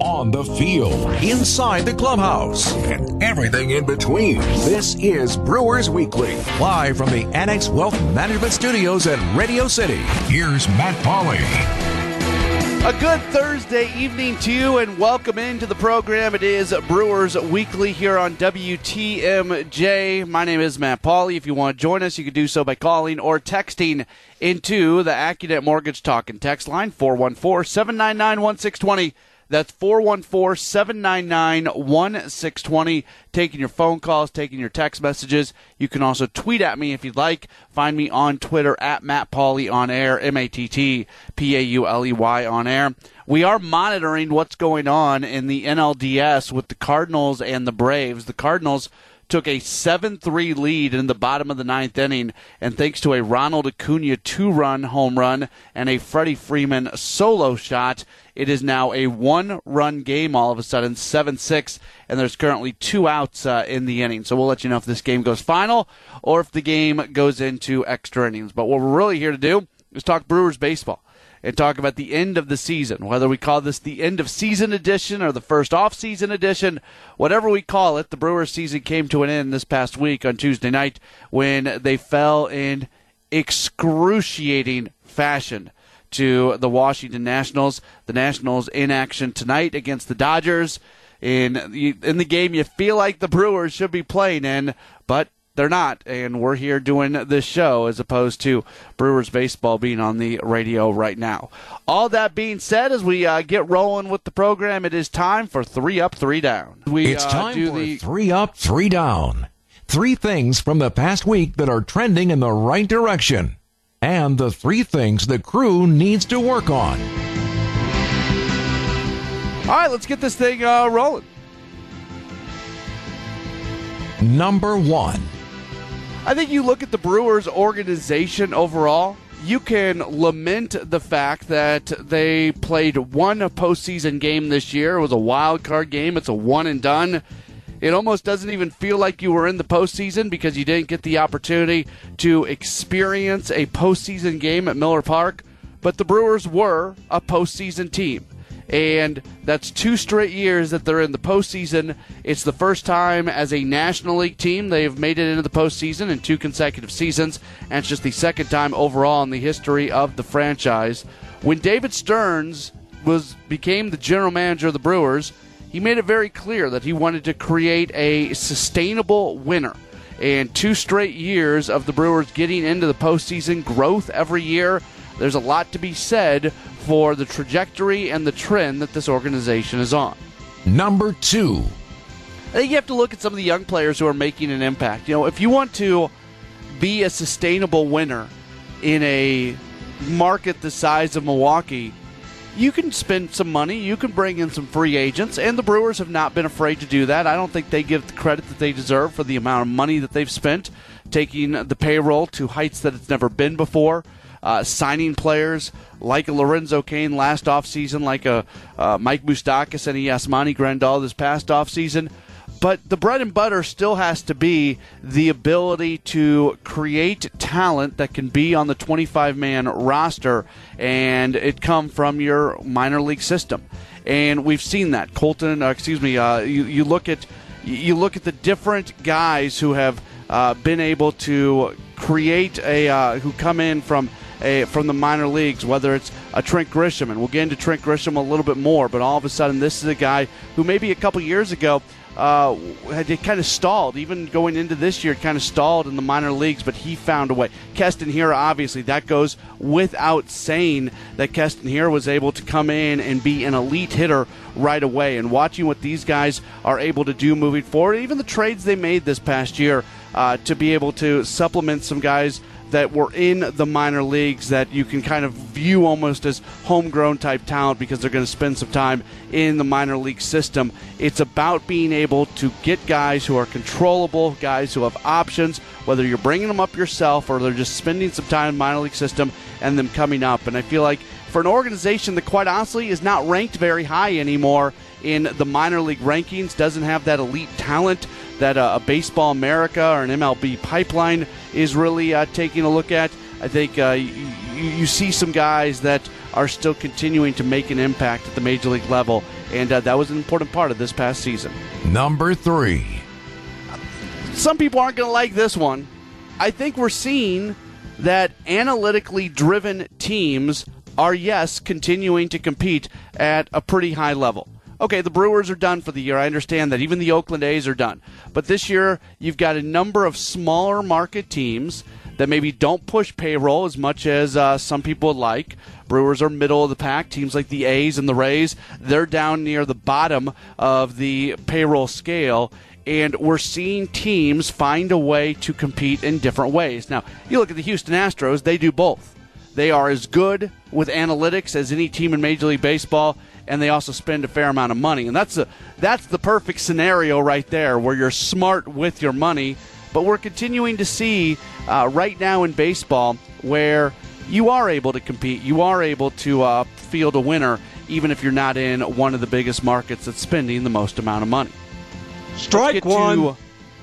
on the field, inside the clubhouse, and everything in between. This is Brewers Weekly, live from the Annex Wealth Management Studios at Radio City. Here's Matt Pauley. A good Thursday evening to you, and welcome into the program. It is Brewers Weekly here on WTMJ. My name is Matt Pauley. If you want to join us, you can do so by calling or texting into the AccuNet Mortgage Talk and text line 414 799 1620. That's 414 799 1620. Taking your phone calls, taking your text messages. You can also tweet at me if you'd like. Find me on Twitter at Matt Pauley on air, M A T T P A U L E Y on air. We are monitoring what's going on in the NLDS with the Cardinals and the Braves. The Cardinals took a 7 3 lead in the bottom of the ninth inning. And thanks to a Ronald Acuna two run home run and a Freddie Freeman solo shot, it is now a one run game all of a sudden, 7 6. And there's currently two outs uh, in the inning. So we'll let you know if this game goes final or if the game goes into extra innings. But what we're really here to do is talk Brewers baseball and talk about the end of the season, whether we call this the end of season edition or the first off season edition, whatever we call it. The Brewers season came to an end this past week on Tuesday night when they fell in excruciating fashion to the Washington Nationals. The Nationals in action tonight against the Dodgers. In in the game you feel like the Brewers should be playing in, but they're not, and we're here doing this show as opposed to Brewers baseball being on the radio right now. All that being said, as we uh, get rolling with the program, it is time for three up, three down. We, it's uh, time do for the three up, three down. Three things from the past week that are trending in the right direction, and the three things the crew needs to work on. All right, let's get this thing uh, rolling. Number one. I think you look at the Brewers organization overall, you can lament the fact that they played one postseason game this year. It was a wild card game, it's a one and done. It almost doesn't even feel like you were in the postseason because you didn't get the opportunity to experience a postseason game at Miller Park. But the Brewers were a postseason team and that's two straight years that they're in the postseason. It's the first time as a National League team they've made it into the postseason in two consecutive seasons, and it's just the second time overall in the history of the franchise. When David Stearns was became the general manager of the Brewers, he made it very clear that he wanted to create a sustainable winner. And two straight years of the Brewers getting into the postseason, growth every year. There's a lot to be said for the trajectory and the trend that this organization is on. Number two. I think you have to look at some of the young players who are making an impact. You know, if you want to be a sustainable winner in a market the size of Milwaukee, you can spend some money, you can bring in some free agents, and the Brewers have not been afraid to do that. I don't think they give the credit that they deserve for the amount of money that they've spent, taking the payroll to heights that it's never been before uh, signing players like Lorenzo Cain last offseason, like a uh, Mike Moustakas and Yasmani Grandal this past offseason. But the bread and butter still has to be the ability to create talent that can be on the 25 man roster and it come from your minor league system. And we've seen that. Colton, uh, excuse me, uh, you, you look at you look at the different guys who have uh, been able to create a uh, who come in from a, from the minor leagues, whether it's a Trent Grisham, and we'll get into Trent Grisham a little bit more, but all of a sudden this is a guy who maybe a couple years ago uh, had it kind of stalled, even going into this year, kind of stalled in the minor leagues, but he found a way. Keston Hiura, obviously, that goes without saying that Keston Hiura was able to come in and be an elite hitter right away. And watching what these guys are able to do moving forward, even the trades they made this past year uh, to be able to supplement some guys that were in the minor leagues that you can kind of view almost as homegrown type talent because they're going to spend some time in the minor league system. It's about being able to get guys who are controllable, guys who have options, whether you're bringing them up yourself or they're just spending some time in minor league system and them coming up. And I feel like for an organization that quite honestly is not ranked very high anymore in the minor league rankings, doesn't have that elite talent that uh, a Baseball America or an MLB pipeline is really uh, taking a look at. I think uh, you, you see some guys that are still continuing to make an impact at the major league level, and uh, that was an important part of this past season. Number three. Some people aren't going to like this one. I think we're seeing that analytically driven teams are, yes, continuing to compete at a pretty high level. Okay, the Brewers are done for the year. I understand that. Even the Oakland A's are done. But this year, you've got a number of smaller market teams that maybe don't push payroll as much as uh, some people would like. Brewers are middle of the pack. Teams like the A's and the Rays, they're down near the bottom of the payroll scale. And we're seeing teams find a way to compete in different ways. Now, you look at the Houston Astros, they do both. They are as good with analytics as any team in Major League Baseball, and they also spend a fair amount of money. And that's a that's the perfect scenario right there, where you're smart with your money. But we're continuing to see uh, right now in baseball where you are able to compete, you are able to uh, field a winner, even if you're not in one of the biggest markets that's spending the most amount of money. Strike one. To,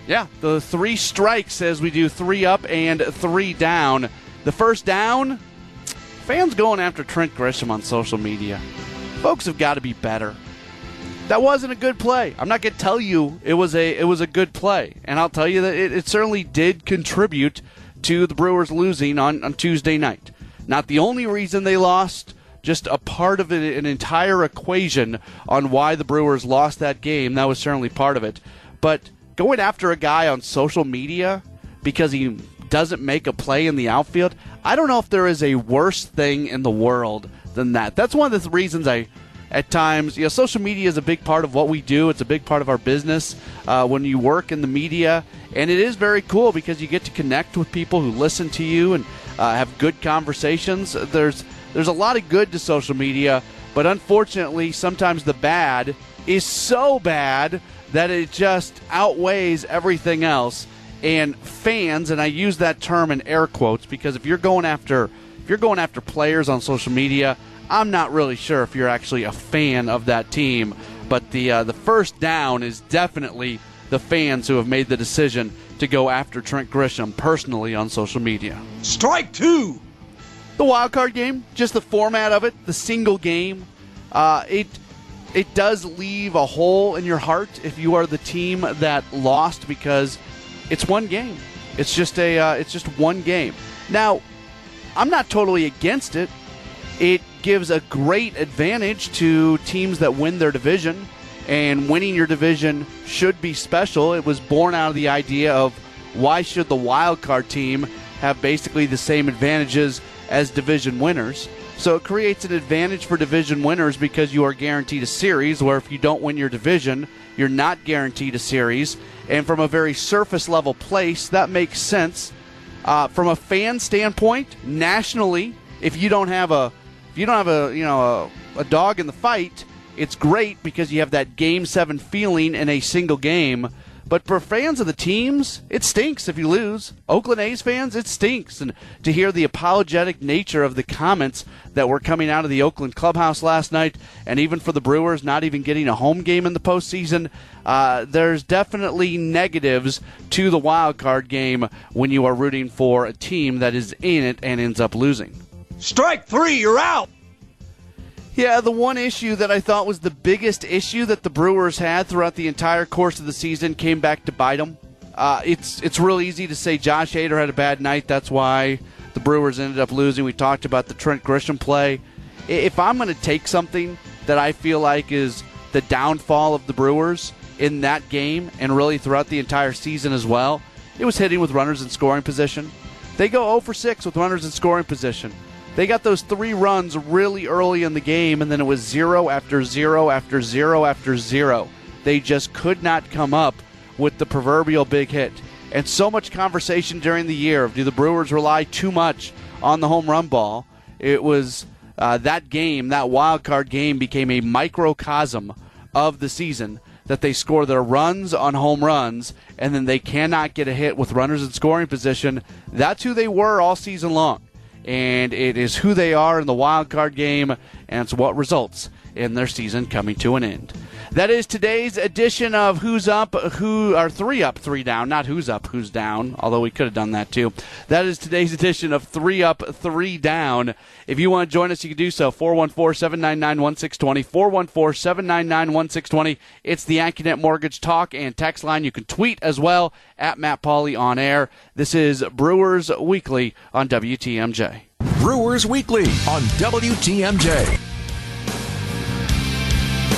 yeah, the three strikes as we do three up and three down. The first down, fans going after Trent Grisham on social media. Folks have got to be better. That wasn't a good play. I'm not going to tell you it was a it was a good play, and I'll tell you that it, it certainly did contribute to the Brewers losing on, on Tuesday night. Not the only reason they lost, just a part of an entire equation on why the Brewers lost that game. That was certainly part of it. But going after a guy on social media because he doesn't make a play in the outfield, I don't know if there is a worse thing in the world than that. That's one of the reasons I, at times, you know, social media is a big part of what we do. It's a big part of our business uh, when you work in the media, and it is very cool because you get to connect with people who listen to you and uh, have good conversations. There's there's a lot of good to social media, but unfortunately, sometimes the bad is so bad that it just outweighs everything else. And fans, and I use that term in air quotes because if you're going after if you're going after players on social media, I'm not really sure if you're actually a fan of that team. But the uh, the first down is definitely the fans who have made the decision to go after Trent Grisham personally on social media. Strike two. The wild card game, just the format of it, the single game, uh, it it does leave a hole in your heart if you are the team that lost because it's one game. It's just a uh, it's just one game. Now, I'm not totally against it. It gives a great advantage to teams that win their division and winning your division should be special. It was born out of the idea of why should the wild card team have basically the same advantages as division winners? So it creates an advantage for division winners because you are guaranteed a series, where if you don't win your division, you're not guaranteed a series. And from a very surface level place, that makes sense. Uh, from a fan standpoint, nationally, if you don't have a if you don't have a you know a, a dog in the fight, it's great because you have that game seven feeling in a single game. But for fans of the teams, it stinks if you lose. Oakland A's fans, it stinks. And to hear the apologetic nature of the comments that were coming out of the Oakland clubhouse last night, and even for the Brewers not even getting a home game in the postseason, uh, there's definitely negatives to the wild card game when you are rooting for a team that is in it and ends up losing. Strike three, you're out. Yeah, the one issue that I thought was the biggest issue that the Brewers had throughout the entire course of the season came back to bite them. Uh, it's it's real easy to say Josh Hader had a bad night. That's why the Brewers ended up losing. We talked about the Trent Grisham play. If I'm going to take something that I feel like is the downfall of the Brewers in that game and really throughout the entire season as well, it was hitting with runners in scoring position. They go 0 for 6 with runners in scoring position. They got those three runs really early in the game, and then it was zero after zero after zero after zero. They just could not come up with the proverbial big hit. And so much conversation during the year of do the Brewers rely too much on the home run ball? It was uh, that game, that wild card game, became a microcosm of the season that they score their runs on home runs and then they cannot get a hit with runners in scoring position. That's who they were all season long and it is who they are in the wild card game, and what results in their season coming to an end. That is today's edition of Who's Up, Who are Three Up, Three Down. Not Who's Up, Who's Down, although we could have done that too. That is today's edition of Three Up, Three Down. If you want to join us, you can do so. 414 799 1620. 414 799 1620. It's the AccuNet Mortgage Talk and text line. You can tweet as well at Matt Pauley on air. This is Brewers Weekly on WTMJ. Brewers Weekly on WTMJ.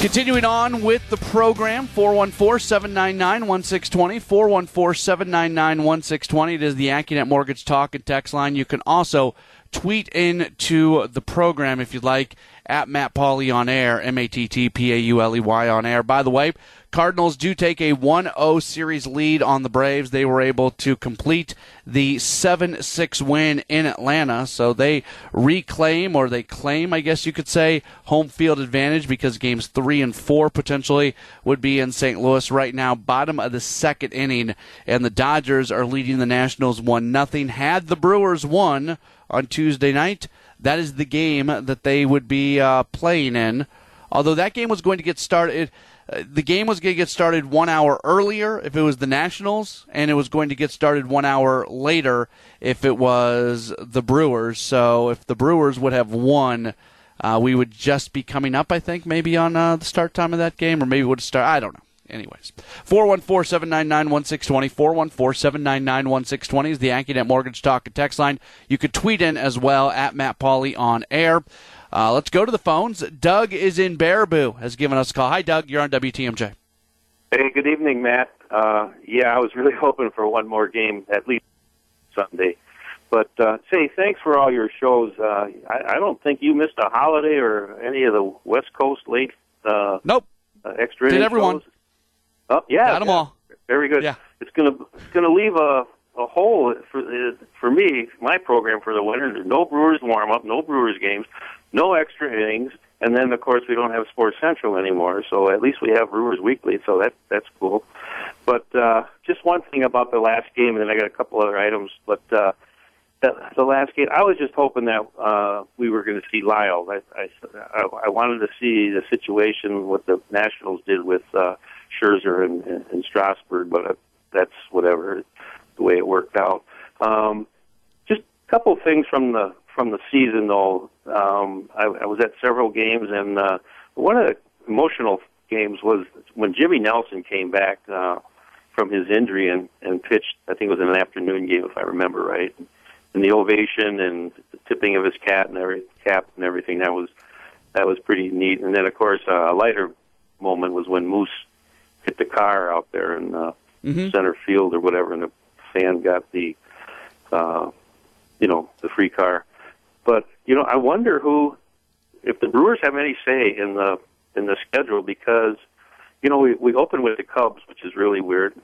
Continuing on with the program, 414 799 1620. 414 799 1620. It is the AccuNet Mortgage Talk and Text line. You can also tweet in to the program if you'd like at Matt Pauley on air, M A T T P A U L E Y on air. By the way, Cardinals do take a 1 0 series lead on the Braves. They were able to complete the 7 6 win in Atlanta. So they reclaim, or they claim, I guess you could say, home field advantage because games 3 and 4 potentially would be in St. Louis right now, bottom of the second inning. And the Dodgers are leading the Nationals 1 0. Had the Brewers won on Tuesday night, that is the game that they would be uh, playing in. Although that game was going to get started uh, the game was going to get started one hour earlier if it was the Nationals, and it was going to get started one hour later if it was the Brewers. So if the Brewers would have won, uh, we would just be coming up, I think, maybe on uh, the start time of that game, or maybe would start. I don't know. Anyways, 414 799 1620. 414 799 1620 is the AccuNet Mortgage Talk and Text line. You could tweet in as well at Matt Pauley on air. Uh, let's go to the phones. Doug is in Baraboo, has given us a call. Hi, Doug. You're on WTMJ. Hey, good evening, Matt. Uh, yeah, I was really hoping for one more game, at least Sunday. But uh, say, thanks for all your shows. Uh, I, I don't think you missed a holiday or any of the West Coast late. Uh, nope. Uh, extra. Did everyone? Shows. Oh, yeah. Got them yeah. all. Very good. Yeah. It's gonna it's gonna leave a a hole for uh, for me, my program for the winter. There's no Brewers warm up, no Brewers games, no extra innings, and then of course we don't have Sports Central anymore. So at least we have Brewers Weekly, so that that's cool. But uh, just one thing about the last game, and then I got a couple other items. But uh, the, the last game, I was just hoping that uh, we were going to see Lyle. I, I I wanted to see the situation what the Nationals did with uh, Scherzer and, and Strasburg, but that's whatever the way it worked out. Um, just a couple things from the from the season, though. Um, I, I was at several games, and uh, one of the emotional games was when Jimmy Nelson came back uh, from his injury and, and pitched. I think it was an afternoon game, if I remember right. And the ovation and the tipping of his cap and every cap and everything that was that was pretty neat. And then, of course, uh, a lighter moment was when Moose hit the car out there in uh, mm-hmm. center field or whatever, and the fan got the uh, you know the free car. But you know, I wonder who, if the Brewers have any say in the in the schedule because you know we we open with the Cubs, which is really weird.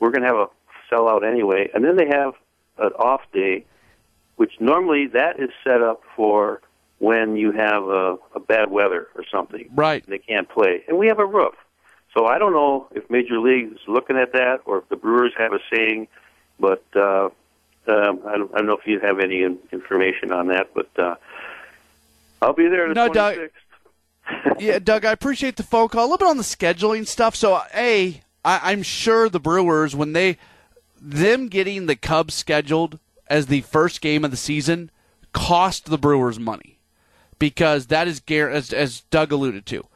We're going to have a sellout anyway, and then they have an off day, which normally that is set up for when you have a, a bad weather or something. Right. They can't play, and we have a roof. So I don't know if Major League is looking at that or if the Brewers have a saying, but uh, um, I, don't, I don't know if you have any in, information on that. But uh, I'll be there the no, 26th. Doug, yeah, Doug, I appreciate the phone call. A little bit on the scheduling stuff. So, a, I, I'm sure the Brewers when they them getting the Cubs scheduled as the first game of the season cost the Brewers money because that is as, as Doug alluded to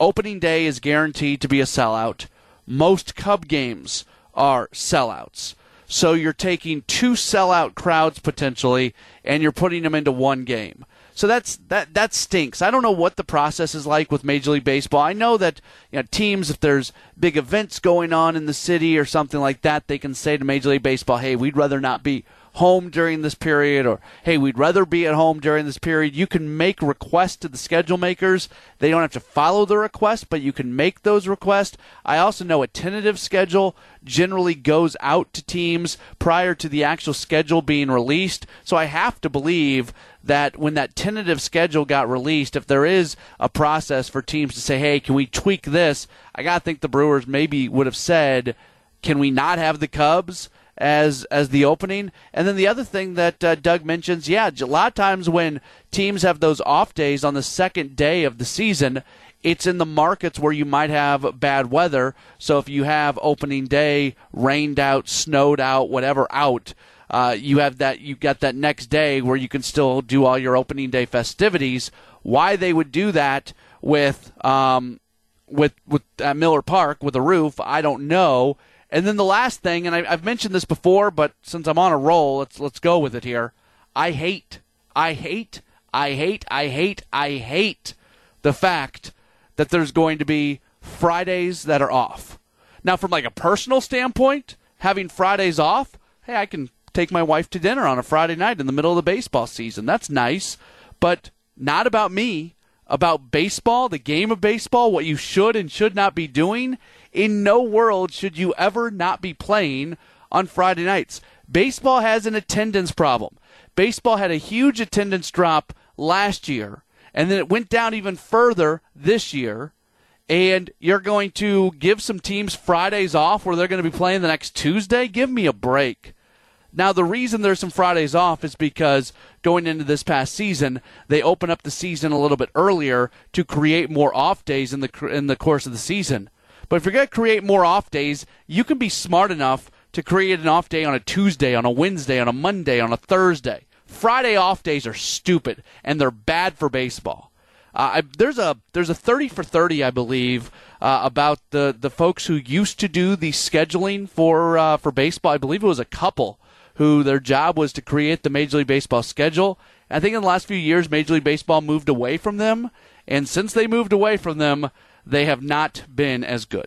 opening day is guaranteed to be a sellout. Most Cub games are sellouts. So you're taking two sellout crowds potentially and you're putting them into one game. So that's that that stinks. I don't know what the process is like with Major League Baseball. I know that you know, teams, if there's big events going on in the city or something like that, they can say to Major League Baseball, "Hey, we'd rather not be home during this period or hey we'd rather be at home during this period. You can make requests to the schedule makers. They don't have to follow the request but you can make those requests. I also know a tentative schedule generally goes out to teams prior to the actual schedule being released. So i have to believe that when that tentative schedule got released if there is a process for teams to say hey can we tweak this? I got to think the brewers maybe would have said can we not have the cubs as as the opening. And then the other thing that uh, Doug mentions, yeah, a lot of times when teams have those off days on the second day of the season, it's in the markets where you might have bad weather. So if you have opening day rained out, snowed out, whatever out, uh, you have that you got that next day where you can still do all your opening day festivities. Why they would do that with um, with with Miller Park with a roof, I don't know. And then the last thing, and I, I've mentioned this before, but since I'm on a roll, let's let's go with it here. I hate, I hate, I hate, I hate, I hate the fact that there's going to be Fridays that are off. Now, from like a personal standpoint, having Fridays off, hey, I can take my wife to dinner on a Friday night in the middle of the baseball season. That's nice, but not about me. About baseball, the game of baseball, what you should and should not be doing. In no world should you ever not be playing on Friday nights. Baseball has an attendance problem. Baseball had a huge attendance drop last year and then it went down even further this year. And you're going to give some teams Fridays off where they're going to be playing the next Tuesday? Give me a break. Now, the reason there's some Fridays off is because going into this past season, they open up the season a little bit earlier to create more off days in the in the course of the season. But if you're going to create more off days, you can be smart enough to create an off day on a Tuesday, on a Wednesday, on a Monday, on a Thursday. Friday off days are stupid and they're bad for baseball. Uh, I, there's a there's a 30 for 30, I believe, uh, about the, the folks who used to do the scheduling for uh, for baseball. I believe it was a couple who their job was to create the Major League Baseball schedule. I think in the last few years, Major League Baseball moved away from them, and since they moved away from them, they have not been as good.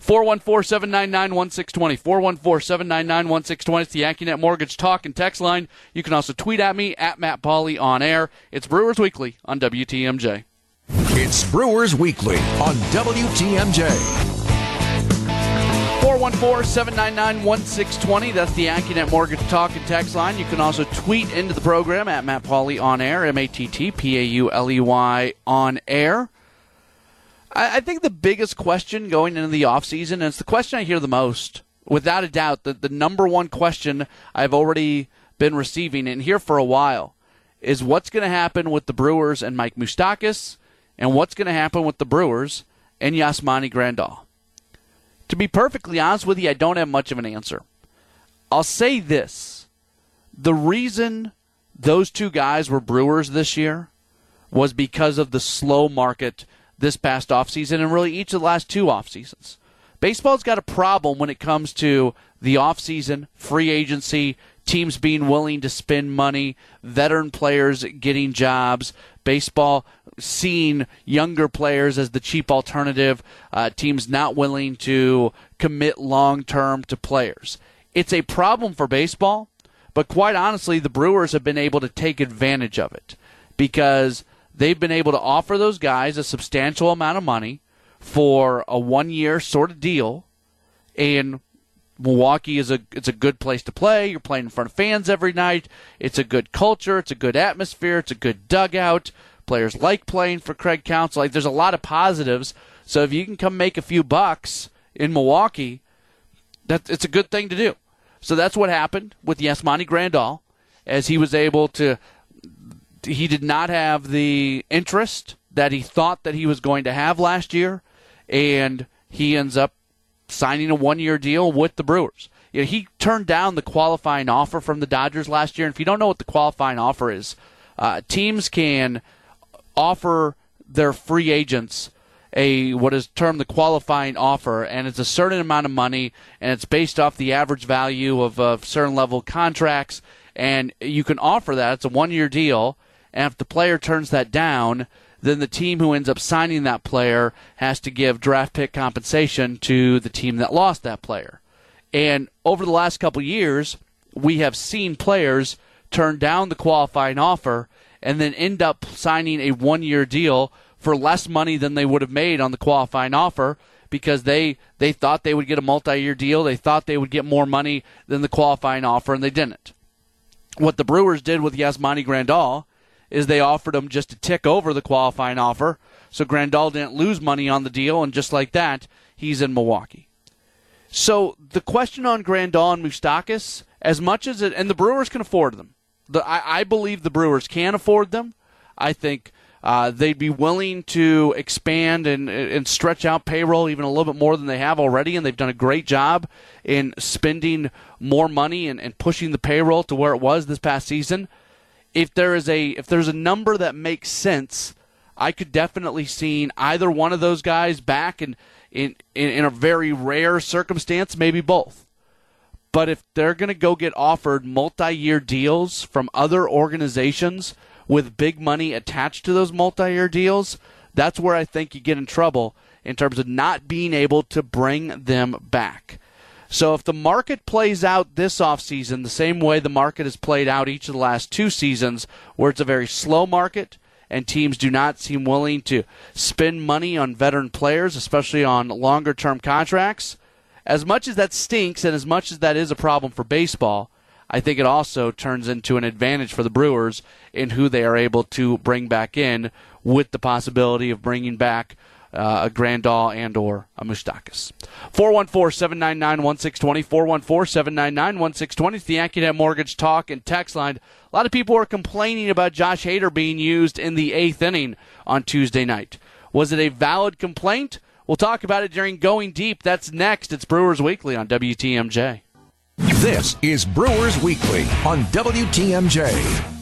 414 799 1620. 414 799 1620. It's the AccuNet Mortgage Talk and Text line. You can also tweet at me at Matt Pauley on air. It's Brewers Weekly on WTMJ. It's Brewers Weekly on WTMJ. 414 799 1620. That's the AccuNet Mortgage Talk and Text line. You can also tweet into the program at Matt Pauley on air, M A T T P A U L E Y on air. I, I think the biggest question going into the offseason, and it's the question I hear the most, without a doubt, the, the number one question I've already been receiving and here for a while is what's going to happen with the Brewers and Mike Moustakas, and what's going to happen with the Brewers and Yasmani Grandal. To be perfectly honest with you, I don't have much of an answer. I'll say this. The reason those two guys were Brewers this year was because of the slow market this past offseason and really each of the last two off seasons. Baseball's got a problem when it comes to the offseason, free agency, teams being willing to spend money, veteran players getting jobs, baseball seeing younger players as the cheap alternative, uh, teams not willing to commit long term to players. It's a problem for baseball, but quite honestly, the Brewers have been able to take advantage of it because they've been able to offer those guys a substantial amount of money for a one year sort of deal and Milwaukee is a it's a good place to play. You're playing in front of fans every night. It's a good culture. It's a good atmosphere. It's a good dugout. Players like playing for Craig Counsell. Like there's a lot of positives. So if you can come make a few bucks in Milwaukee, that it's a good thing to do. So that's what happened with Yasmani Grandal, as he was able to he did not have the interest that he thought that he was going to have last year, and he ends up signing a one-year deal with the Brewers. You know, he turned down the qualifying offer from the Dodgers last year. And if you don't know what the qualifying offer is, uh, teams can offer their free agents a what is termed the qualifying offer, and it's a certain amount of money, and it's based off the average value of a certain level contracts, and you can offer that. It's a one-year deal, and if the player turns that down, then the team who ends up signing that player has to give draft pick compensation to the team that lost that player. And over the last couple years, we have seen players turn down the qualifying offer and then end up signing a one year deal for less money than they would have made on the qualifying offer because they they thought they would get a multi-year deal. They thought they would get more money than the qualifying offer, and they didn't. What the Brewers did with Yasmani Grandal is they offered him just to tick over the qualifying offer. So Grandal didn't lose money on the deal, and just like that, he's in Milwaukee. So the question on Grandal and Moustakas, as much as it, and the Brewers can afford them. The, I, I believe the Brewers can afford them. I think uh, they'd be willing to expand and, and stretch out payroll even a little bit more than they have already, and they've done a great job in spending more money and, and pushing the payroll to where it was this past season. If there is a if there's a number that makes sense, I could definitely see either one of those guys back and in, in, in a very rare circumstance, maybe both. But if they're going to go get offered multi year deals from other organizations with big money attached to those multi year deals, that's where I think you get in trouble in terms of not being able to bring them back. So if the market plays out this offseason the same way the market has played out each of the last two seasons, where it's a very slow market and teams do not seem willing to spend money on veteran players, especially on longer term contracts, as much as that stinks and as much as that is a problem for baseball, I think it also turns into an advantage for the Brewers in who they are able to bring back in with the possibility of bringing back uh, a Grandal and or a Moustakas. 414-799-1620, 414-799-1620. It's the Mortgage Talk and Text line. A lot of people are complaining about Josh Hader being used in the eighth inning on Tuesday night. Was it a valid complaint? We'll talk about it during Going Deep. That's next. It's Brewers Weekly on WTMJ. This is Brewers Weekly on WTMJ.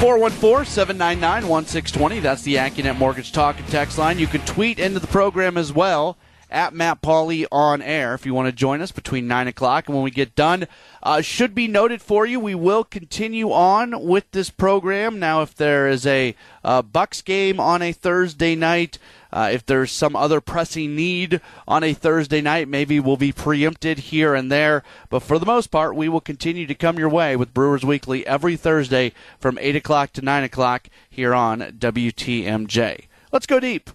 414 799 1620. That's the AccuNet Mortgage Talk and Text line. You can tweet into the program as well at Matt Pauley on air if you want to join us between 9 o'clock and when we get done. Uh, should be noted for you, we will continue on with this program. Now, if there is a uh, Bucks game on a Thursday night, uh, if there's some other pressing need on a Thursday night, maybe we'll be preempted here and there. But for the most part, we will continue to come your way with Brewers Weekly every Thursday from 8 o'clock to 9 o'clock here on WTMJ. Let's go deep.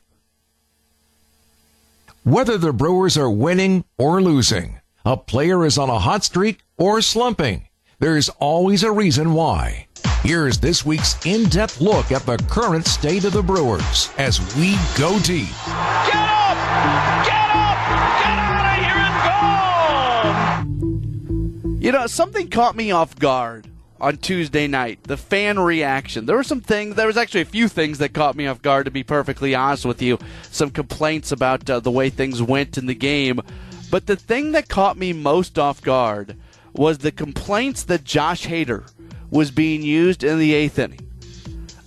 Whether the Brewers are winning or losing, a player is on a hot streak or slumping, there's always a reason why. Here's this week's in depth look at the current state of the Brewers as we go deep. Get up! Get up! Get out of here and gone! You know, something caught me off guard on Tuesday night. The fan reaction. There were some things. There was actually a few things that caught me off guard. To be perfectly honest with you, some complaints about uh, the way things went in the game. But the thing that caught me most off guard was the complaints that Josh Hader was being used in the eighth inning.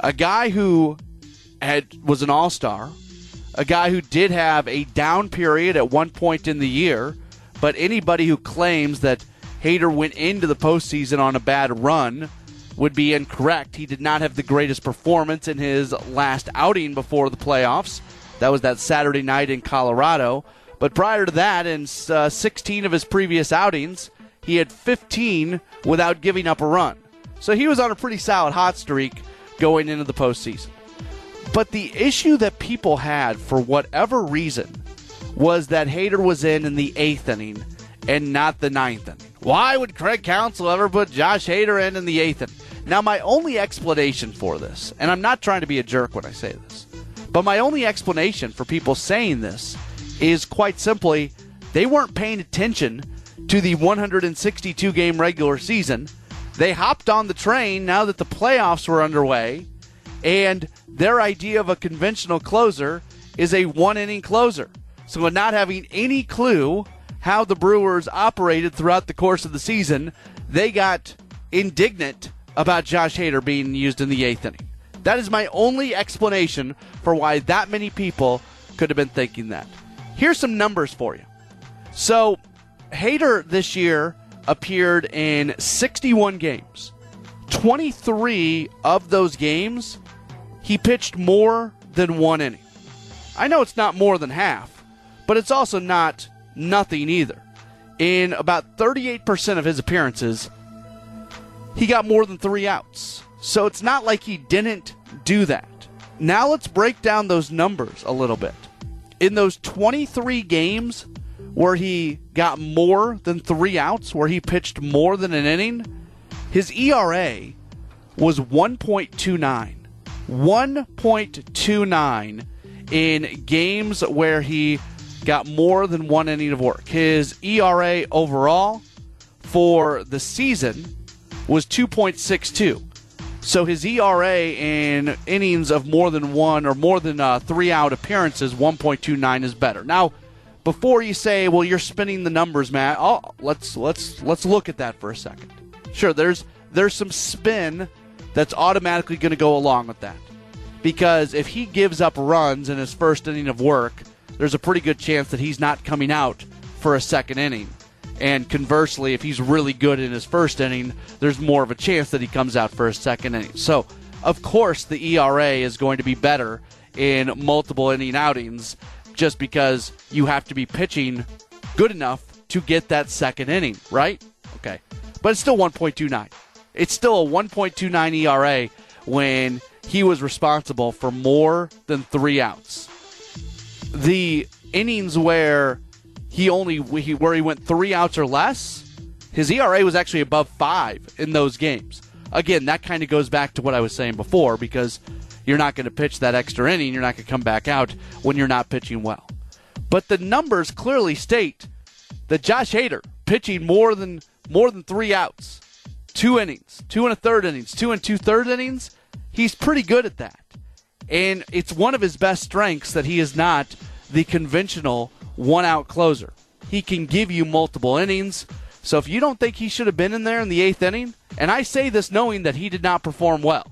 A guy who had was an all star, a guy who did have a down period at one point in the year, but anybody who claims that Hader went into the postseason on a bad run would be incorrect. He did not have the greatest performance in his last outing before the playoffs. That was that Saturday night in Colorado. But prior to that, in uh, 16 of his previous outings, he had 15 without giving up a run. So he was on a pretty solid hot streak going into the postseason. But the issue that people had, for whatever reason, was that Hader was in in the eighth inning and not the ninth inning. Why would Craig Counsell ever put Josh Hader in in the eighth inning? Now, my only explanation for this, and I'm not trying to be a jerk when I say this, but my only explanation for people saying this is quite simply they weren't paying attention to the 162 game regular season. They hopped on the train now that the playoffs were underway, and their idea of a conventional closer is a one inning closer. So, not having any clue how the Brewers operated throughout the course of the season, they got indignant about Josh Hader being used in the eighth inning. That is my only explanation for why that many people could have been thinking that. Here's some numbers for you. So, Hader this year appeared in 61 games. 23 of those games, he pitched more than one inning. I know it's not more than half, but it's also not nothing either. In about 38% of his appearances, he got more than three outs. So it's not like he didn't do that. Now let's break down those numbers a little bit. In those 23 games where he got more than three outs, where he pitched more than an inning, his ERA was 1.29. 1.29 in games where he got more than one inning of work. His ERA overall for the season was 2.62. So his ERA in innings of more than one or more than uh, three out appearances, 1.29 is better. Now, before you say, "Well, you're spinning the numbers, Matt," oh, let's let's let's look at that for a second. Sure, there's there's some spin that's automatically going to go along with that because if he gives up runs in his first inning of work, there's a pretty good chance that he's not coming out for a second inning. And conversely, if he's really good in his first inning, there's more of a chance that he comes out for a second inning. So, of course, the ERA is going to be better in multiple inning outings just because you have to be pitching good enough to get that second inning, right? Okay. But it's still 1.29. It's still a 1.29 ERA when he was responsible for more than three outs. The innings where he only where he went three outs or less, his ERA was actually above five in those games. Again, that kind of goes back to what I was saying before because you're not going to pitch that extra inning. You're not going to come back out when you're not pitching well. But the numbers clearly state that Josh Hader pitching more than more than three outs, two innings, two and a third innings, two and two third innings. He's pretty good at that, and it's one of his best strengths that he is not the conventional one out closer. He can give you multiple innings. So if you don't think he should have been in there in the eighth inning, and I say this knowing that he did not perform well,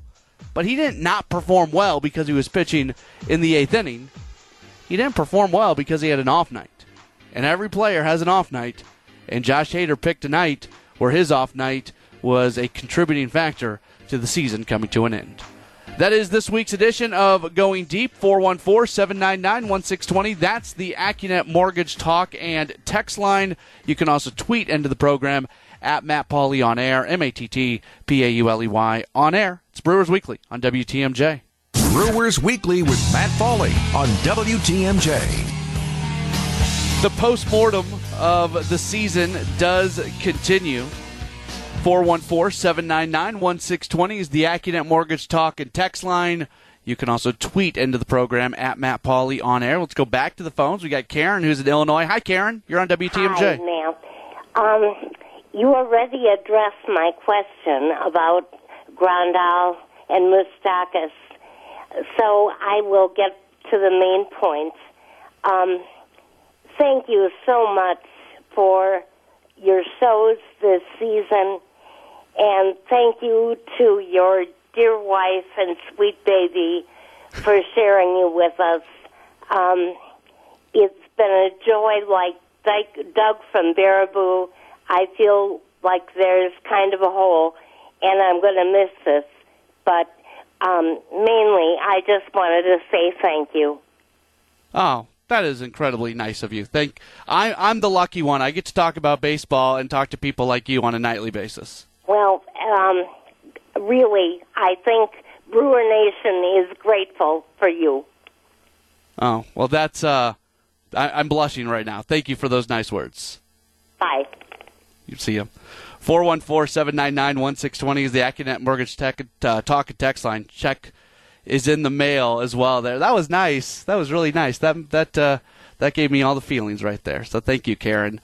but he didn't not perform well because he was pitching in the eighth inning. He didn't perform well because he had an off night. And every player has an off night. And Josh Hader picked a night where his off night was a contributing factor to the season coming to an end. That is this week's edition of Going Deep, 414 799 1620. That's the AccuNet Mortgage Talk and text line. You can also tweet into the program at Matt Pauley on air, M A T T P A U L E Y on air. It's Brewers Weekly on WTMJ. Brewers Weekly with Matt Pauley on WTMJ. The postmortem of the season does continue. 414 799 1620 is the AccuNet Mortgage Talk and text line. You can also tweet into the program at Matt Pauley on air. Let's go back to the phones. We got Karen, who's in Illinois. Hi, Karen. You're on WTMJ. Hi, ma'am. Um, you already addressed my question about Grandal and Moustakas, so I will get to the main point. Um, thank you so much for your shows this season and thank you to your dear wife and sweet baby for sharing you with us. Um, it's been a joy, like Doug from Baraboo. I feel like there's kind of a hole, and I'm going to miss this. But um, mainly, I just wanted to say thank you. Oh, that is incredibly nice of you. Thank I, I'm the lucky one. I get to talk about baseball and talk to people like you on a nightly basis. Well, um, really, I think Brewer Nation is grateful for you. Oh well, that's uh, I, am blushing right now. Thank you for those nice words. Bye. You see him. 414-799-1620 is the AccuNet Mortgage Tech, uh, Talk and Text line. Check is in the mail as well. There, that was nice. That was really nice. That that uh, that gave me all the feelings right there. So thank you, Karen.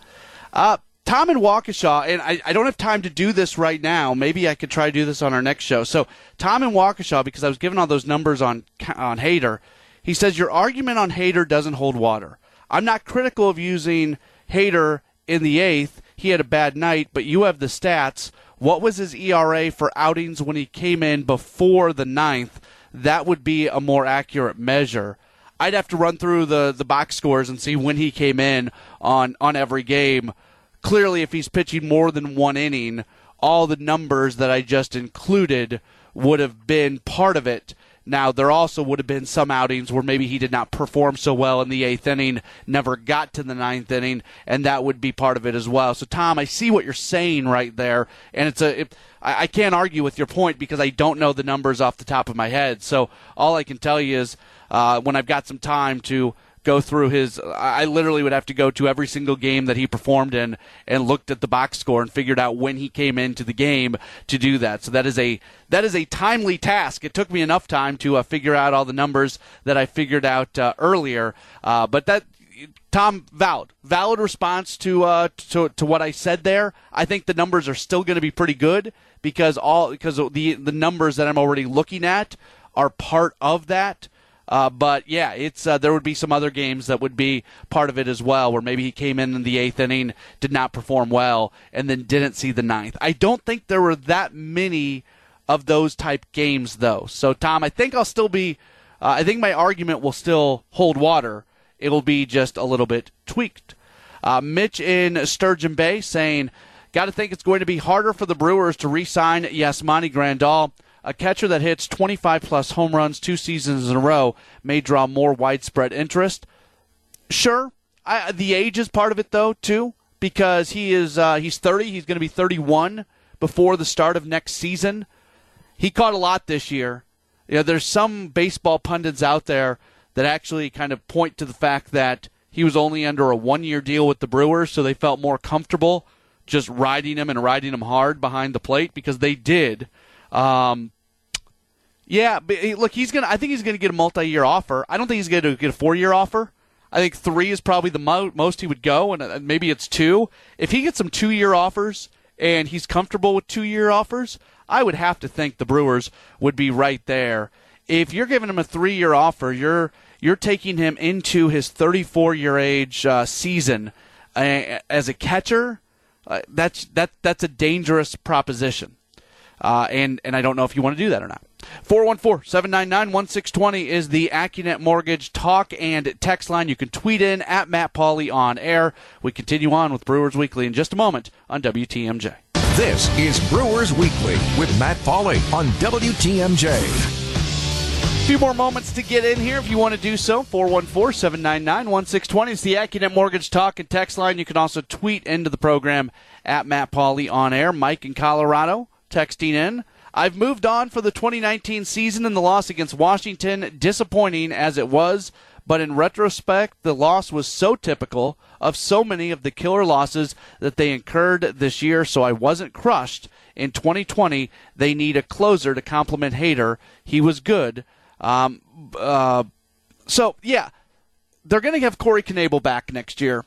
Uh, Tom and Waukesha, and I, I don't have time to do this right now. Maybe I could try to do this on our next show. So Tom and Waukesha, because I was given all those numbers on on Hader, he says your argument on Hader doesn't hold water. I'm not critical of using Hader in the eighth. He had a bad night, but you have the stats. What was his ERA for outings when he came in before the ninth? That would be a more accurate measure. I'd have to run through the, the box scores and see when he came in on, on every game clearly, if he's pitching more than one inning, all the numbers that I just included would have been part of it. Now, there also would have been some outings where maybe he did not perform so well in the eighth inning, never got to the ninth inning, and that would be part of it as well. So, Tom, I see what you're saying right there, and it's a. It, I, can't argue with your point because I don't know the numbers off the top of my head. So, all I can tell you is uh, when I've got some time to go through his. I literally would have to go to every single game that he performed in and looked at the box score and figured out when he came into the game to do that. So that is a that is a timely task. It took me enough time to uh, figure out all the numbers that I figured out uh, earlier, uh, but that Tom, valid, valid response to uh, to to what I said there. I think the numbers are still going to be pretty good because all because the the numbers that I'm already looking at are part of that. Uh, but yeah, it's uh, there would be some other games that would be part of it as well, where maybe he came in in the eighth inning, did not perform well, and then didn't see the ninth. I don't think there were that many of those type games though. So Tom, I think I'll still be. Uh, I think my argument will still hold water. It'll be just a little bit tweaked. Uh, Mitch in Sturgeon Bay saying, "Got to think it's going to be harder for the Brewers to re-sign Yasmani Grandal." A catcher that hits 25 plus home runs two seasons in a row may draw more widespread interest. Sure, I, the age is part of it though too, because he is uh, he's 30. He's going to be 31 before the start of next season. He caught a lot this year. You know, there's some baseball pundits out there that actually kind of point to the fact that he was only under a one-year deal with the Brewers, so they felt more comfortable just riding him and riding him hard behind the plate because they did. Um, yeah, but look, he's gonna. I think he's gonna get a multi-year offer. I don't think he's gonna get a four-year offer. I think three is probably the mo- most he would go, and uh, maybe it's two. If he gets some two-year offers and he's comfortable with two-year offers, I would have to think the Brewers would be right there. If you're giving him a three-year offer, you're you're taking him into his 34-year age uh, season uh, as a catcher. Uh, that's that that's a dangerous proposition. Uh, and, and I don't know if you want to do that or not. 414 799 1620 is the AccuNet Mortgage talk and text line. You can tweet in at Matt Pauley on air. We continue on with Brewers Weekly in just a moment on WTMJ. This is Brewers Weekly with Matt Pauley on WTMJ. A few more moments to get in here if you want to do so. 414 799 1620 is the AccuNet Mortgage talk and text line. You can also tweet into the program at Matt Pauley on air. Mike in Colorado texting in. I've moved on for the 2019 season and the loss against Washington, disappointing as it was, but in retrospect, the loss was so typical of so many of the killer losses that they incurred this year, so I wasn't crushed. In 2020, they need a closer to complement Hader. He was good. Um, uh, so, yeah, they're going to have Corey Knebel back next year.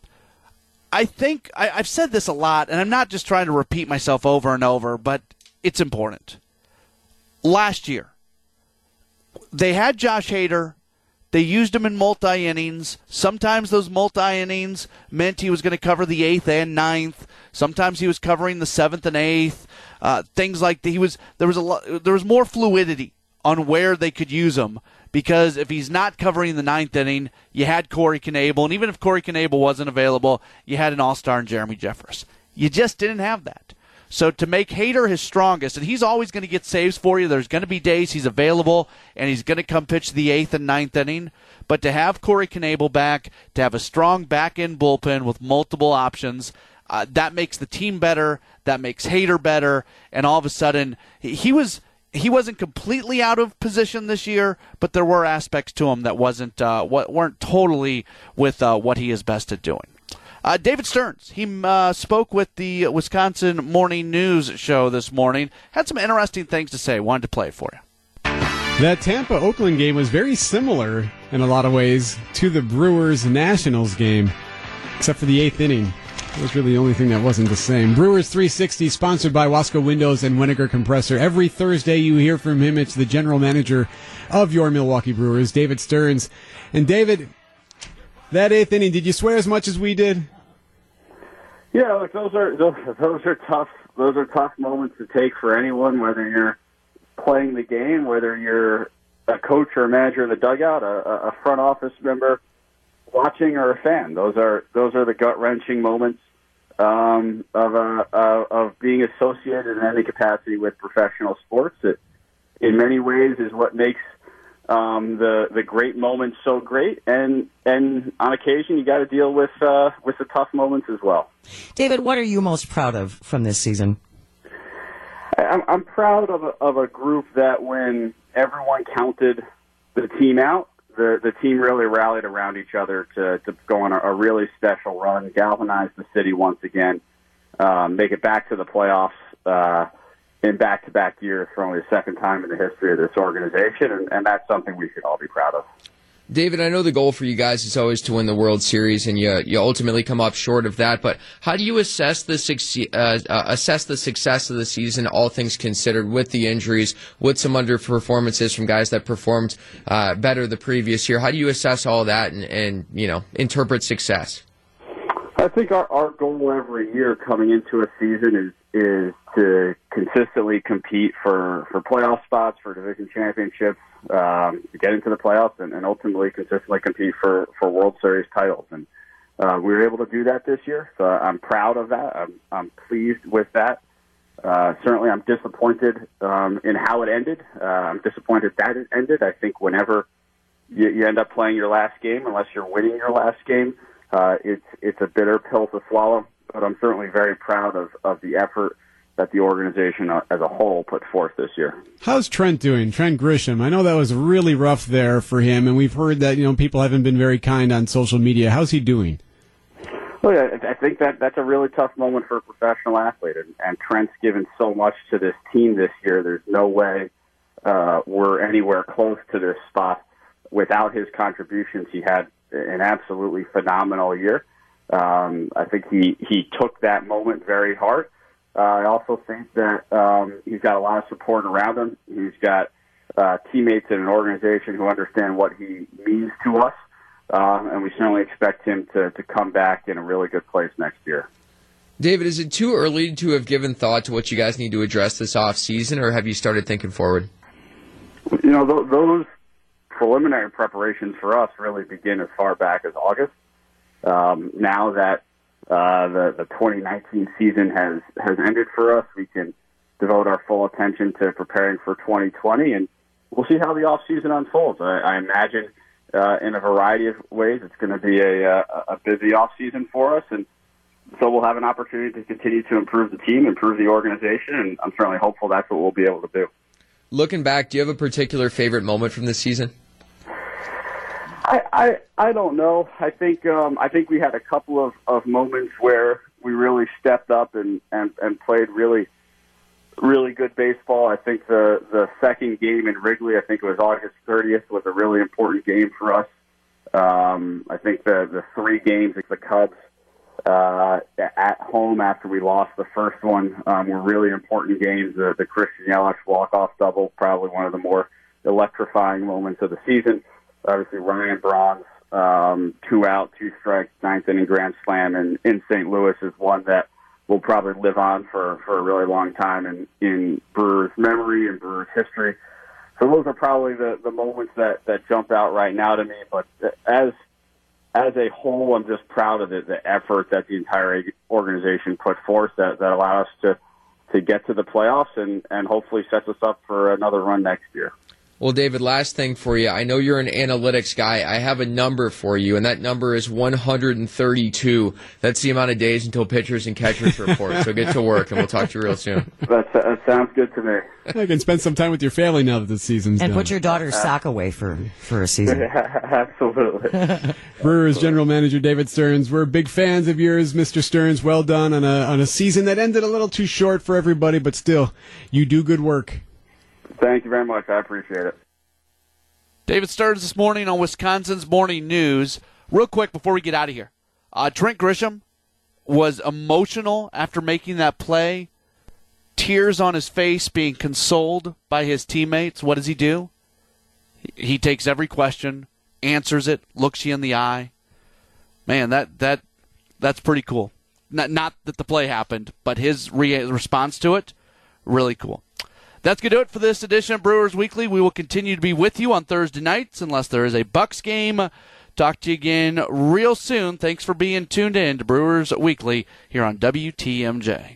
I think I, have said this a lot, and I'm not just trying to repeat myself over and over, but it's important. Last year, they had Josh Hader. They used him in multi innings. Sometimes those multi innings meant he was going to cover the eighth and ninth. Sometimes he was covering the seventh and eighth. Uh, things like that. He was there was a there was more fluidity on where they could use him because if he's not covering the ninth inning, you had Corey Knebel, and even if Corey Knebel wasn't available, you had an All Star in Jeremy Jeffress. You just didn't have that. So to make Hader his strongest, and he's always going to get saves for you. There's going to be days he's available, and he's going to come pitch the eighth and ninth inning. But to have Corey Knebel back, to have a strong back end bullpen with multiple options, uh, that makes the team better. That makes Hader better. And all of a sudden, he was he wasn't completely out of position this year, but there were aspects to him that wasn't uh, weren't totally with uh, what he is best at doing. Uh, David Stearns, he uh, spoke with the Wisconsin Morning News show this morning. Had some interesting things to say. Wanted to play for you. That Tampa Oakland game was very similar in a lot of ways to the Brewers Nationals game, except for the eighth inning. It was really the only thing that wasn't the same. Brewers 360, sponsored by Wasco Windows and Winiger Compressor. Every Thursday you hear from him. It's the general manager of your Milwaukee Brewers, David Stearns. And David, that eighth inning, did you swear as much as we did? Yeah, look, those are those, those are tough. Those are tough moments to take for anyone, whether you're playing the game, whether you're a coach or a manager in the dugout, a, a front office member watching, or a fan. Those are those are the gut wrenching moments um, of uh, of being associated in any capacity with professional sports. It, in many ways, is what makes um, the the great moments so great, and and on occasion you got to deal with uh, with the tough moments as well. David, what are you most proud of from this season? I'm, I'm proud of a, of a group that when everyone counted the team out, the the team really rallied around each other to to go on a, a really special run, galvanize the city once again, um, make it back to the playoffs. Uh, in back-to-back years for only the second time in the history of this organization, and, and that's something we should all be proud of. David, I know the goal for you guys is always to win the World Series, and you you ultimately come up short of that. But how do you assess the succe- uh, uh, assess the success of the season, all things considered, with the injuries, with some underperformances from guys that performed uh, better the previous year? How do you assess all that and, and you know interpret success? I think our, our goal every year coming into a season is is to consistently compete for, for playoff spots, for division championships, um, get into the playoffs, and, and ultimately consistently compete for, for World Series titles. And uh, we were able to do that this year, so I'm proud of that. I'm, I'm pleased with that. Uh, certainly, I'm disappointed um, in how it ended. Uh, I'm disappointed that it ended. I think whenever you, you end up playing your last game, unless you're winning your last game, uh, it's it's a bitter pill to swallow but I'm certainly very proud of, of the effort that the organization uh, as a whole put forth this year. How's Trent doing? Trent Grisham. I know that was really rough there for him, and we've heard that you know people haven't been very kind on social media. How's he doing? Well, yeah, I think that that's a really tough moment for a professional athlete, and, and Trent's given so much to this team this year. There's no way uh, we're anywhere close to this spot without his contributions. He had an absolutely phenomenal year. Um, I think he, he took that moment very hard. Uh, I also think that um, he's got a lot of support around him. He's got uh, teammates in an organization who understand what he means to us, uh, and we certainly expect him to, to come back in a really good place next year. David, is it too early to have given thought to what you guys need to address this off season, or have you started thinking forward? You know, th- those preliminary preparations for us really begin as far back as August. Um, now that uh, the the 2019 season has has ended for us, we can devote our full attention to preparing for 2020, and we'll see how the off season unfolds. I, I imagine uh, in a variety of ways it's going to be a, a, a busy off season for us, and so we'll have an opportunity to continue to improve the team, improve the organization, and I'm certainly hopeful that's what we'll be able to do. Looking back, do you have a particular favorite moment from this season? I, I I don't know. I think um, I think we had a couple of, of moments where we really stepped up and, and, and played really really good baseball. I think the the second game in Wrigley, I think it was August 30th, was a really important game for us. Um, I think the the three games the Cubs uh, at home after we lost the first one um, were really important games. The, the Christian Yelich walk off double, probably one of the more electrifying moments of the season obviously Ryan Braun's um, two out, two strikes, ninth inning grand slam in, in St. Louis is one that will probably live on for, for a really long time in, in Brewers memory and Brewers history. So those are probably the, the moments that, that jump out right now to me. But as as a whole, I'm just proud of the, the effort that the entire organization put forth that, that allowed us to, to get to the playoffs and, and hopefully sets us up for another run next year. Well, David, last thing for you. I know you're an analytics guy. I have a number for you, and that number is 132. That's the amount of days until pitchers and catchers report. so get to work, and we'll talk to you real soon. That, that sounds good to me. I can spend some time with your family now that the season's and done. put your daughter's sock away for, for a season. Absolutely. Brewers general manager David Stearns. We're big fans of yours, Mr. Stearns. Well done on a on a season that ended a little too short for everybody, but still, you do good work. Thank you very much. I appreciate it. David Stearns this morning on Wisconsin's Morning News. Real quick before we get out of here, uh, Trent Grisham was emotional after making that play. Tears on his face, being consoled by his teammates. What does he do? He takes every question, answers it, looks you in the eye. Man, that that that's pretty cool. Not not that the play happened, but his re- response to it, really cool. That's going to do it for this edition of Brewers Weekly. We will continue to be with you on Thursday nights unless there is a Bucks game. Talk to you again real soon. Thanks for being tuned in to Brewers Weekly here on WTMJ.